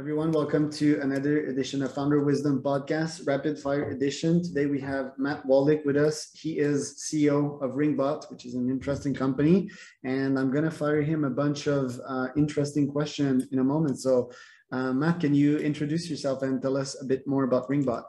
Everyone, welcome to another edition of Founder Wisdom Podcast, Rapid Fire Edition. Today we have Matt Wolach with us. He is CEO of Ringbot, which is an interesting company, and I'm going to fire him a bunch of uh, interesting questions in a moment. So, uh, Matt, can you introduce yourself and tell us a bit more about Ringbot?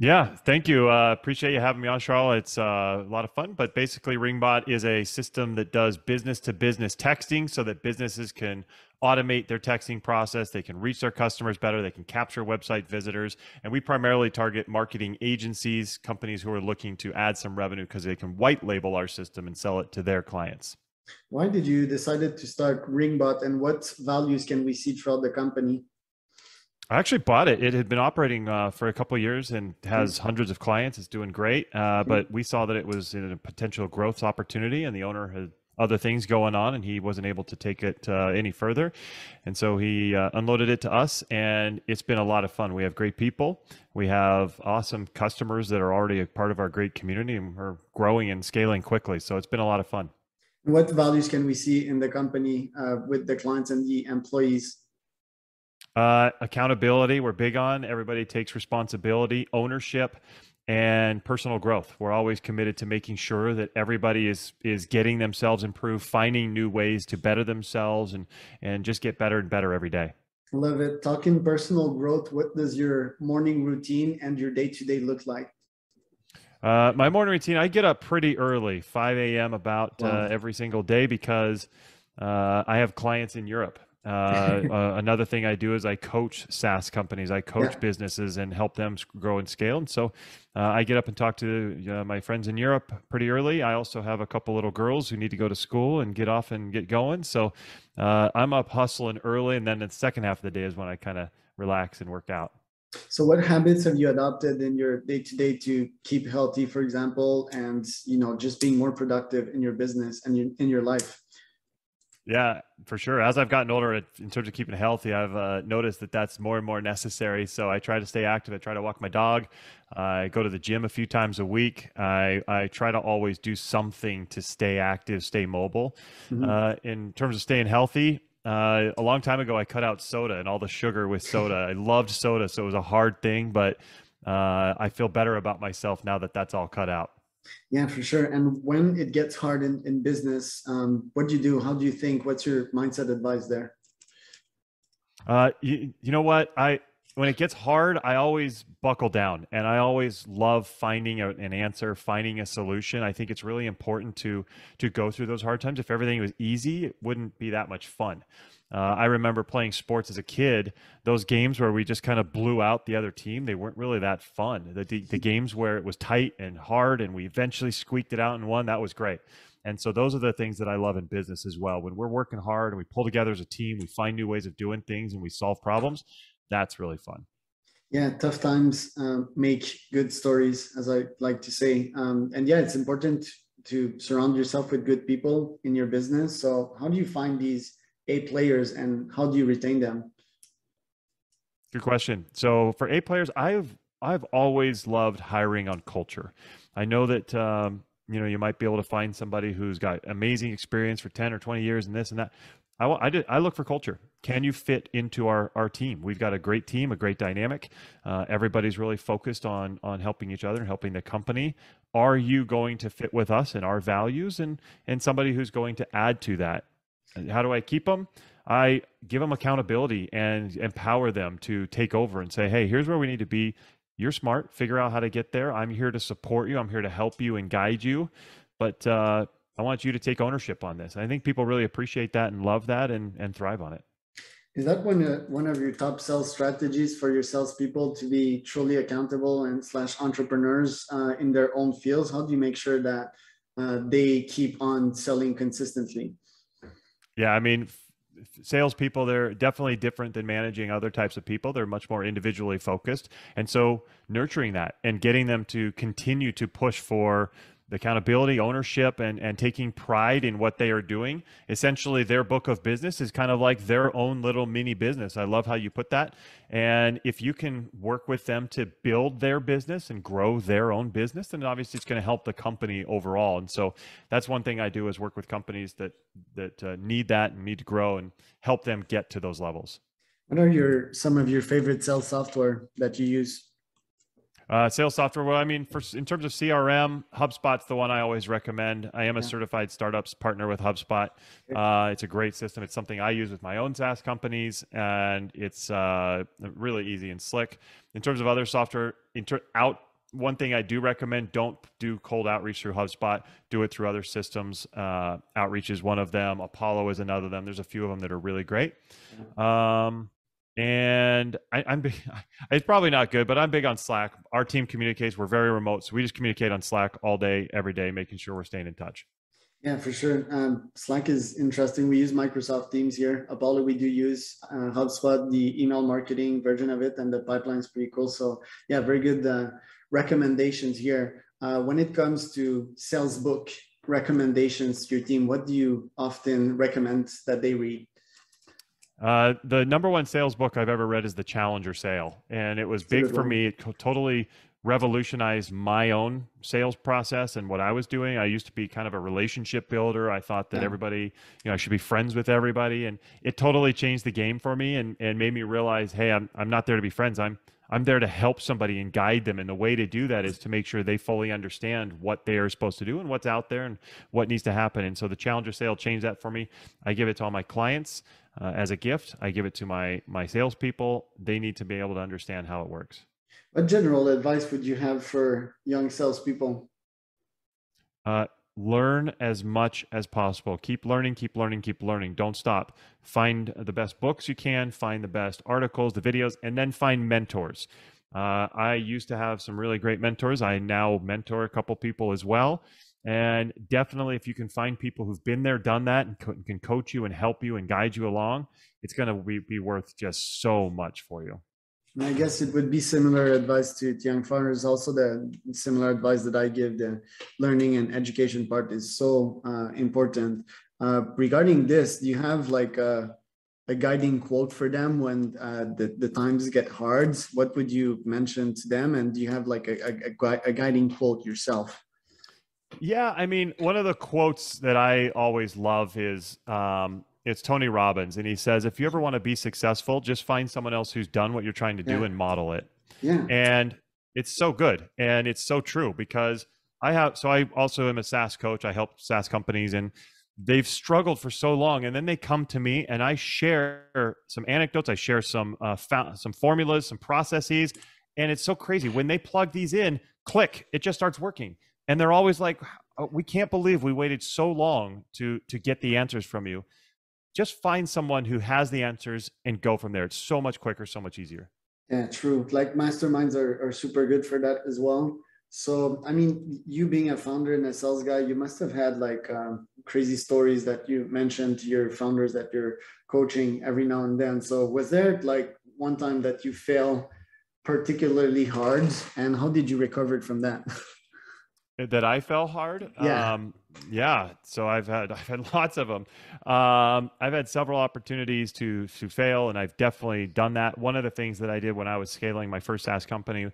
Yeah, thank you. Uh, appreciate you having me on, Charles. It's uh, a lot of fun. But basically, Ringbot is a system that does business to business texting so that businesses can automate their texting process. They can reach their customers better. They can capture website visitors. And we primarily target marketing agencies, companies who are looking to add some revenue because they can white label our system and sell it to their clients. Why did you decided to start Ringbot and what values can we see throughout the company? I actually bought it. It had been operating uh, for a couple years and has mm-hmm. hundreds of clients. It's doing great. Uh, mm-hmm. but we saw that it was in a potential growth opportunity, and the owner had other things going on and he wasn't able to take it uh, any further. And so he uh, unloaded it to us and it's been a lot of fun. We have great people. We have awesome customers that are already a part of our great community and we're growing and scaling quickly. So it's been a lot of fun. What values can we see in the company uh, with the clients and the employees uh, accountability we're big on everybody takes responsibility ownership and personal growth. We're always committed to making sure that everybody is is getting themselves improved, finding new ways to better themselves and and just get better and better every day. Love it. Talking personal growth, what does your morning routine and your day to day look like? Uh, my morning routine, I get up pretty early, 5 a.m. about wow. uh, every single day because uh, I have clients in Europe uh, uh, another thing I do is I coach SaaS companies. I coach yeah. businesses and help them grow and scale. And so uh, I get up and talk to uh, my friends in Europe pretty early. I also have a couple little girls who need to go to school and get off and get going. So uh, I'm up hustling early, and then the second half of the day is when I kind of relax and work out. So, what habits have you adopted in your day to day to keep healthy, for example, and you know just being more productive in your business and in your life? Yeah, for sure. As I've gotten older, in terms of keeping healthy, I've uh, noticed that that's more and more necessary. So I try to stay active. I try to walk my dog. I go to the gym a few times a week. I, I try to always do something to stay active, stay mobile. Mm-hmm. Uh, in terms of staying healthy, uh, a long time ago, I cut out soda and all the sugar with soda. I loved soda, so it was a hard thing, but uh, I feel better about myself now that that's all cut out. Yeah, for sure. And when it gets hard in, in business, um, what do you do? How do you think? What's your mindset advice there? Uh, you, you know what? I when it gets hard, I always buckle down and I always love finding a, an answer, finding a solution. I think it's really important to to go through those hard times. If everything was easy, it wouldn't be that much fun. Uh, I remember playing sports as a kid. Those games where we just kind of blew out the other team, they weren't really that fun. The, the, the games where it was tight and hard and we eventually squeaked it out and won, that was great. And so those are the things that I love in business as well. When we're working hard and we pull together as a team, we find new ways of doing things and we solve problems. That's really fun. Yeah, tough times um, make good stories, as I like to say. Um, and yeah, it's important to surround yourself with good people in your business. So, how do you find these A players and how do you retain them? Good question. So, for A players, I've I've always loved hiring on culture. I know that um, you know you might be able to find somebody who's got amazing experience for 10 or 20 years and this and that I, I, did, I look for culture. Can you fit into our, our team? We've got a great team, a great dynamic. Uh, everybody's really focused on on helping each other and helping the company. Are you going to fit with us and our values and and somebody who's going to add to that? How do I keep them? I give them accountability and empower them to take over and say, hey, here's where we need to be. You're smart. Figure out how to get there. I'm here to support you. I'm here to help you and guide you. But uh, I want you to take ownership on this. I think people really appreciate that and love that and, and thrive on it. Is that one uh, one of your top sales strategies for your salespeople to be truly accountable and slash entrepreneurs uh, in their own fields? How do you make sure that uh, they keep on selling consistently? Yeah, I mean, salespeople they're definitely different than managing other types of people. They're much more individually focused, and so nurturing that and getting them to continue to push for the accountability, ownership, and, and taking pride in what they are doing. Essentially, their book of business is kind of like their own little mini business. I love how you put that. And if you can work with them to build their business and grow their own business, then obviously it's going to help the company overall. And so that's one thing I do is work with companies that that uh, need that and need to grow and help them get to those levels. What are your some of your favorite sales software that you use? Uh, sales software. Well, I mean, for in terms of CRM, HubSpot's the one I always recommend. I am a certified startups partner with HubSpot. Uh, it's a great system. It's something I use with my own SaaS companies, and it's uh, really easy and slick. In terms of other software, inter- out one thing I do recommend: don't do cold outreach through HubSpot. Do it through other systems. Uh, outreach is one of them. Apollo is another of them. There's a few of them that are really great. Um, and I, am big, it's probably not good, but I'm big on Slack. Our team communicates. We're very remote, so we just communicate on Slack all day, every day, making sure we're staying in touch. Yeah, for sure. Um, Slack is interesting. We use Microsoft Teams here. Apollo, we do use uh, HubSpot, the email marketing version of it, and the pipeline is pretty cool. So yeah, very good uh, recommendations here. Uh, when it comes to sales book recommendations to your team, what do you often recommend that they read? Uh, the number one sales book I've ever read is The Challenger Sale, and it was big for me. It totally revolutionized my own sales process and what I was doing. I used to be kind of a relationship builder. I thought that yeah. everybody, you know, I should be friends with everybody, and it totally changed the game for me and and made me realize, hey, I'm I'm not there to be friends. I'm I'm there to help somebody and guide them. And the way to do that is to make sure they fully understand what they are supposed to do and what's out there and what needs to happen. And so the Challenger Sale changed that for me. I give it to all my clients uh, as a gift. I give it to my my salespeople. They need to be able to understand how it works. What general advice would you have for young salespeople? Uh, learn as much as possible. Keep learning, keep learning, keep learning. Don't stop. Find the best books you can, find the best articles, the videos, and then find mentors. Uh, I used to have some really great mentors. I now mentor a couple people as well. And definitely, if you can find people who've been there, done that, and co- can coach you and help you and guide you along, it's going to be, be worth just so much for you. I guess it would be similar advice to, young farmers. Also, the similar advice that I give the learning and education part is so uh, important. Uh, regarding this, do you have like a, a guiding quote for them when uh, the, the times get hard? What would you mention to them? And do you have like a, a, a guiding quote yourself? Yeah, I mean, one of the quotes that I always love is um, it's Tony Robbins, and he says, "If you ever want to be successful, just find someone else who's done what you're trying to do yeah. and model it." Yeah, and it's so good, and it's so true because I have. So I also am a SaaS coach. I help SaaS companies, and they've struggled for so long, and then they come to me, and I share some anecdotes. I share some uh, some formulas, some processes, and it's so crazy when they plug these in. Click, it just starts working and they're always like oh, we can't believe we waited so long to to get the answers from you. Just find someone who has the answers and go from there. It's so much quicker so much easier. Yeah true. Like masterminds are, are super good for that as well. So i mean you being a founder and a sales guy you must have had like um, crazy stories that you mentioned to your founders that you're coaching every now and then. So was there like one time that you fail particularly hard? And how did you recover from that that I fell hard. Yeah. Um, yeah. So I've had I've had lots of them. Um, I've had several opportunities to to fail, and I've definitely done that. One of the things that I did when I was scaling my first SaaS company,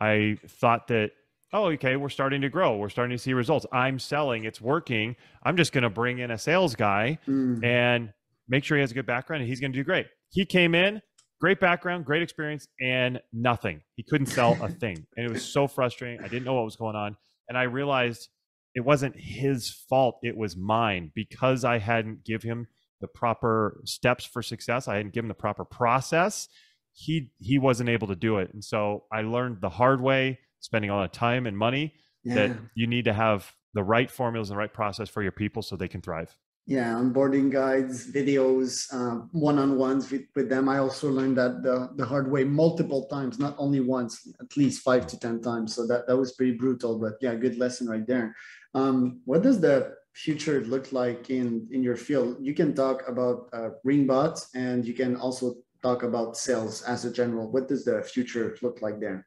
I thought that oh okay we're starting to grow we're starting to see results i'm selling it's working i'm just going to bring in a sales guy mm. and make sure he has a good background and he's going to do great he came in great background great experience and nothing he couldn't sell a thing and it was so frustrating i didn't know what was going on and I realized it wasn't his fault; it was mine because I hadn't give him the proper steps for success. I hadn't given the proper process. He he wasn't able to do it, and so I learned the hard way, spending a lot of time and money, yeah. that you need to have the right formulas and the right process for your people so they can thrive yeah onboarding guides videos uh, one-on-ones with, with them. I also learned that the, the hard way multiple times not only once at least five to ten times. So that, that was pretty brutal but yeah good lesson right there. Um, what does the future look like in in your field? You can talk about uh, ringbot and you can also talk about sales as a general. What does the future look like there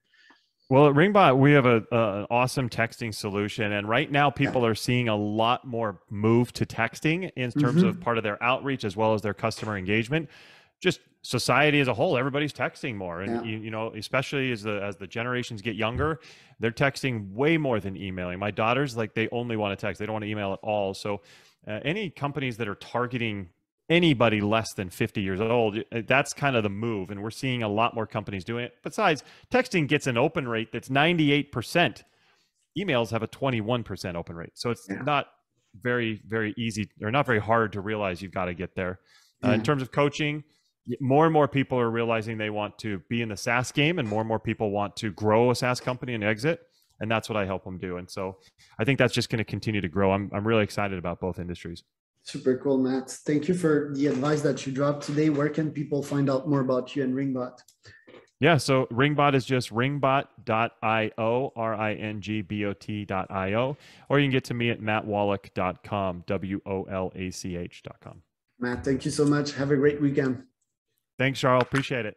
well, at Ringbot, we have a, an awesome texting solution, and right now people are seeing a lot more move to texting in terms mm-hmm. of part of their outreach as well as their customer engagement. Just society as a whole, everybody's texting more, and yeah. you, you, know, especially as the as the generations get younger, they're texting way more than emailing. My daughters like they only want to text; they don't want to email at all. So, uh, any companies that are targeting anybody less than 50 years old. Uh, that's kind of the move. And we're seeing a lot more companies doing it. Besides, texting gets an open rate that's 98%. Emails have a 21% open rate. So it's yeah. not very, very easy or not very hard to realize you've got to get there. Uh, in terms of coaching, more and more people are realizing they want to be in the SaaS game, and more and more people want to grow a SaaS company and exit. And that's what I help them do. And so I think that's just going to continue to grow. I'm, I'm really excited about both industries. Super cool, Matt. Thank you for the advice that you dropped today. Where can people find out more about you and Ringbot? Yeah, so Ringbot is just ringbot.io, R I N G B O T.io, or you can get to me at mattwolach.com, W O L A C H.com. Matt, thank you so much. Have a great weekend. Thanks, Charles. Appreciate it.